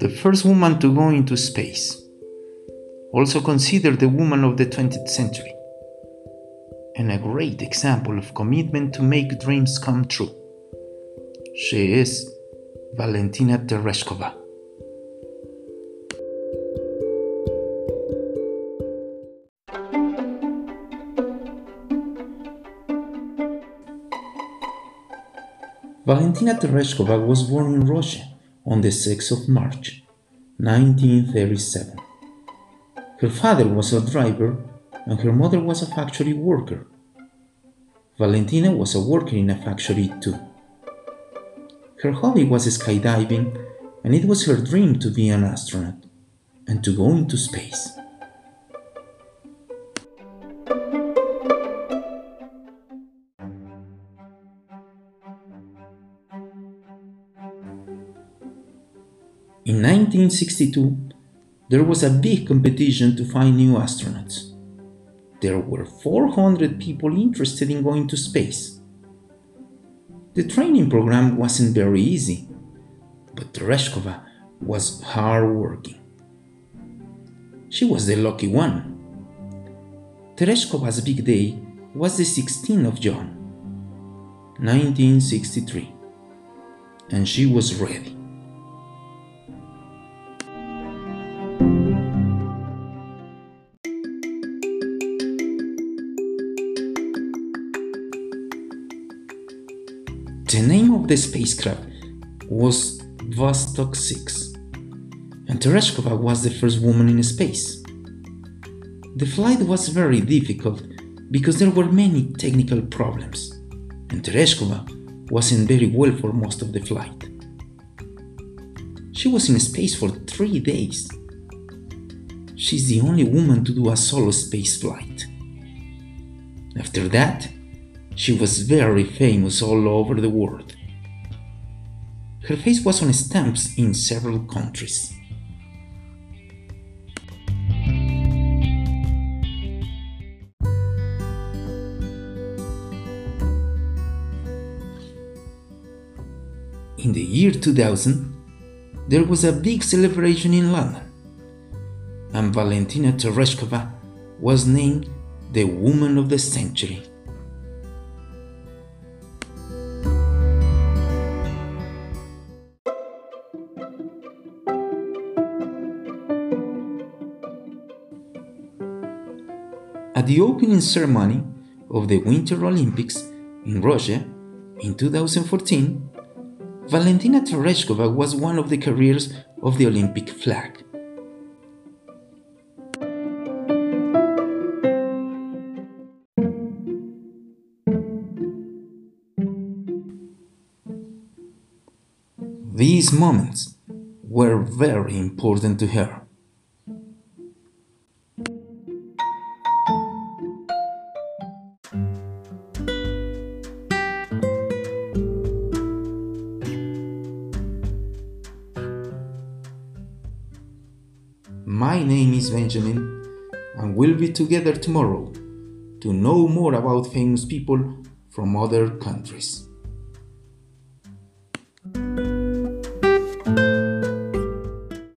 the first woman to go into space, also considered the woman of the 20th century, and a great example of commitment to make dreams come true. She is Valentina Tereshkova. Valentina Tereshkova was born in Russia on the 6th of March 1937. Her father was a driver and her mother was a factory worker. Valentina was a worker in a factory too. Her hobby was skydiving and it was her dream to be an astronaut and to go into space. In 1962, there was a big competition to find new astronauts. There were 400 people interested in going to space. The training program wasn't very easy, but Tereshkova was hardworking. She was the lucky one. Tereshkova's big day was the 16th of June, 1963, and she was ready. The name of the spacecraft was Vostok 6, and Tereshkova was the first woman in space. The flight was very difficult because there were many technical problems, and Tereshkova wasn't very well for most of the flight. She was in space for three days. She's the only woman to do a solo space flight. After that, she was very famous all over the world. Her face was on stamps in several countries. In the year 2000, there was a big celebration in London, and Valentina Tereshkova was named the Woman of the Century. At the opening ceremony of the Winter Olympics in Russia in 2014, Valentina Tereshkova was one of the carriers of the Olympic flag. These moments were very important to her. My name is Benjamin, and we'll be together tomorrow to know more about famous people from other countries.